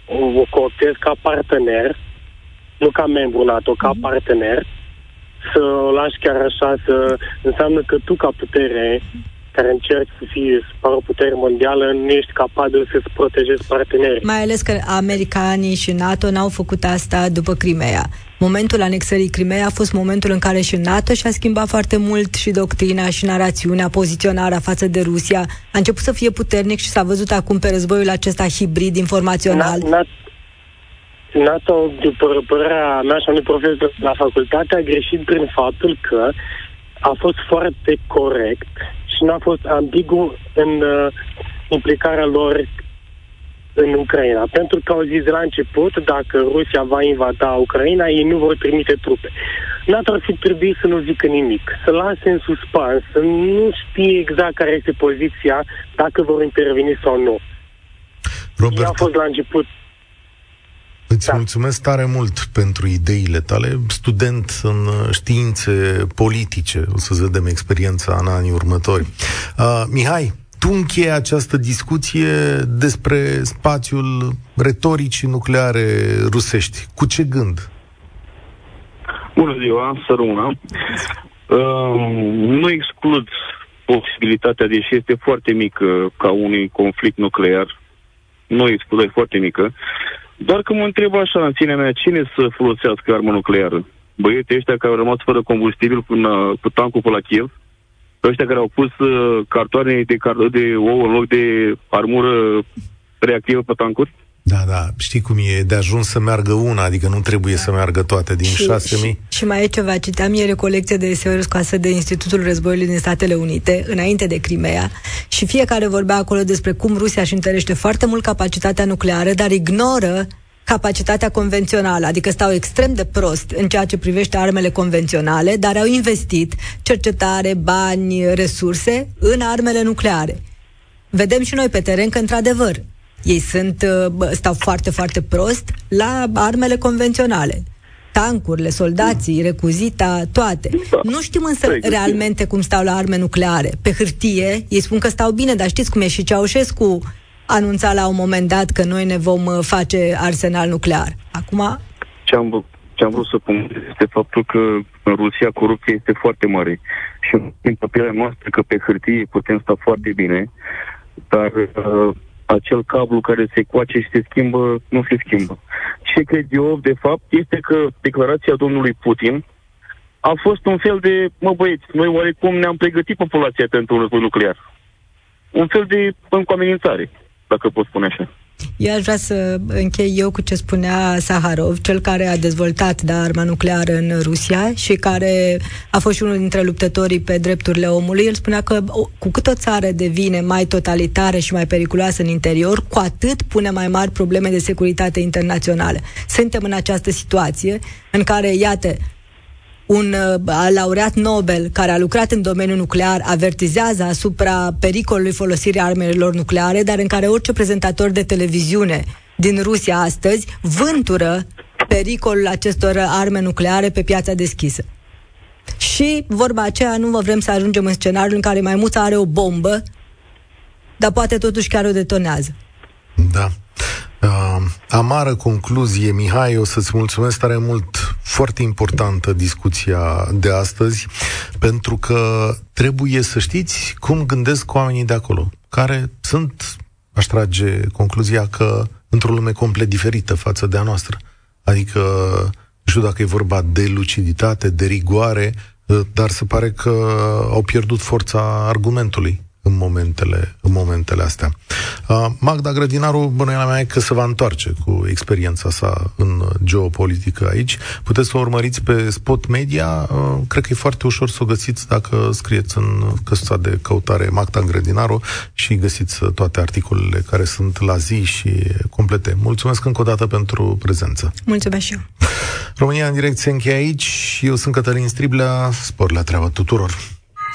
o, o cooptezi ca partener, nu ca membru NATO, ca
Mhm.
partener, să o lași chiar așa, să înseamnă că tu ca putere care încerci să fii să pară o putere mondială, nu ești capabil să-ți protejezi partenerii.
Mai ales că americanii și NATO n-au făcut asta după Crimea. Momentul anexării Crimei a fost momentul în care și NATO și-a schimbat foarte mult și doctrina și narațiunea, poziționarea față de Rusia. A început să fie puternic și s-a văzut acum pe războiul acesta hibrid informațional.
Na- Na- NATO, după părerea mea și a unui profesor la facultate, a greșit prin faptul că a fost foarte corect și n-a fost ambigu în uh, implicarea lor în Ucraina. Pentru că au zis de la început, dacă Rusia va invada Ucraina, ei nu vor trimite trupe. NATO ar fi trebuit să nu zică nimic, să lase în suspans, să nu știe exact care este poziția, dacă vor interveni sau nu. Ei
Robert,
au fost la început
Îți
Da.
mulțumesc tare mult pentru ideile tale. Student în uh, științe politice, o să vedem experiența în anii următori. Uh, Mihai, tu încheie această discuție despre spațiul retoricii nucleare rusești. Cu ce gând?
Bună ziua, să rămână. Uh, nu exclud posibilitatea, deși este foarte mică ca unui conflict nuclear, nu exclud, e foarte mică, doar că mă întreb așa, în sinea mea, cine să folosească armă nucleară? Băieții ăștia care au rămas fără combustibil până cu tancul pe la Kiev? Ăștia care au pus uh, cartoane de, car- de ouă în loc de armură reactivă pe tancuri?
Da, da, știi cum e, de ajuns să meargă una, adică nu trebuie da. să meargă toate din
Și,
șase mii.
și, și mai e ceva, citeam ieri o colecție de eseuri scoasă de Institutul Războiului din Statele Unite, înainte de Crimea, și fiecare vorbea acolo despre cum Rusia își întărește foarte mult capacitatea nucleară, dar ignoră capacitatea convențională, adică stau extrem de prost în ceea ce privește armele convenționale, dar au investit cercetare, bani, resurse în armele nucleare. Vedem și noi pe teren că, într-adevăr, ei sunt, uh, bă, stau foarte, foarte prost la armele convenționale. Tancurile, soldații, recuzita, toate.
Da.
Nu știm însă
Pregătire.
realmente cum stau la arme nucleare. Pe hârtie, ei spun că stau bine, dar știți cum e și Ceaușescu anunța la un moment dat că noi ne vom uh, face arsenal nuclear. Acum,
ce am, vă- ce am vrut să pun este faptul că în Rusia corupția este foarte mare și în papirele noastre că pe hârtie putem sta foarte bine, dar uh, acel cablu care se coace și se schimbă, nu se schimbă. Ce cred eu, de fapt, este că declarația domnului Putin a fost un fel de, mă băieți, noi oarecum ne-am pregătit populația pentru un război nuclear. Un fel de încă amenințare, dacă pot spune așa.
Eu aș vrea să închei eu cu ce spunea Saharov, cel care a dezvoltat da, arma nucleară în Rusia și care a fost și unul dintre luptătorii pe drepturile omului. El spunea că o- cu cât o țară devine mai totalitară și mai periculoasă în interior, cu atât pune mai mari probleme de securitate internațională. Suntem în această situație în care, iată, un uh, laureat Nobel care a lucrat în domeniul nuclear avertizează asupra pericolului folosirii armelor nucleare, dar în care orice prezentator de televiziune din Rusia astăzi vântură pericolul acestor arme nucleare pe piața deschisă. Și vorba aceea, nu vă vrem să ajungem în scenariul în care maimuța are o bombă, dar poate totuși chiar o detonează.
Da. Uh, amară concluzie, Mihai, o să-ți mulțumesc tare mult. Foarte importantă discuția de astăzi, pentru că trebuie să știți cum gândesc oamenii de acolo, care sunt, aș trage concluzia că într-o lume complet diferită față de a noastră. Adică, nu știu dacă e vorba de luciditate, de rigoare, uh, dar se pare că au pierdut forța argumentului în momentele, în momentele astea. Uh, Magda Grădinaru, bănuiala mea e că se va întoarce cu experiența sa în geopolitică aici. Puteți să o urmăriți pe Spot Media. Uh, cred că e foarte ușor să o găsiți dacă scrieți în căsuța de căutare Magda Grădinaru și găsiți toate articolele care sunt la zi și complete. Mulțumesc încă o dată pentru prezență.
Mulțumesc și eu.
România în direct se încheie aici. Eu sunt Cătălin Striblea. Spor la treabă tuturor.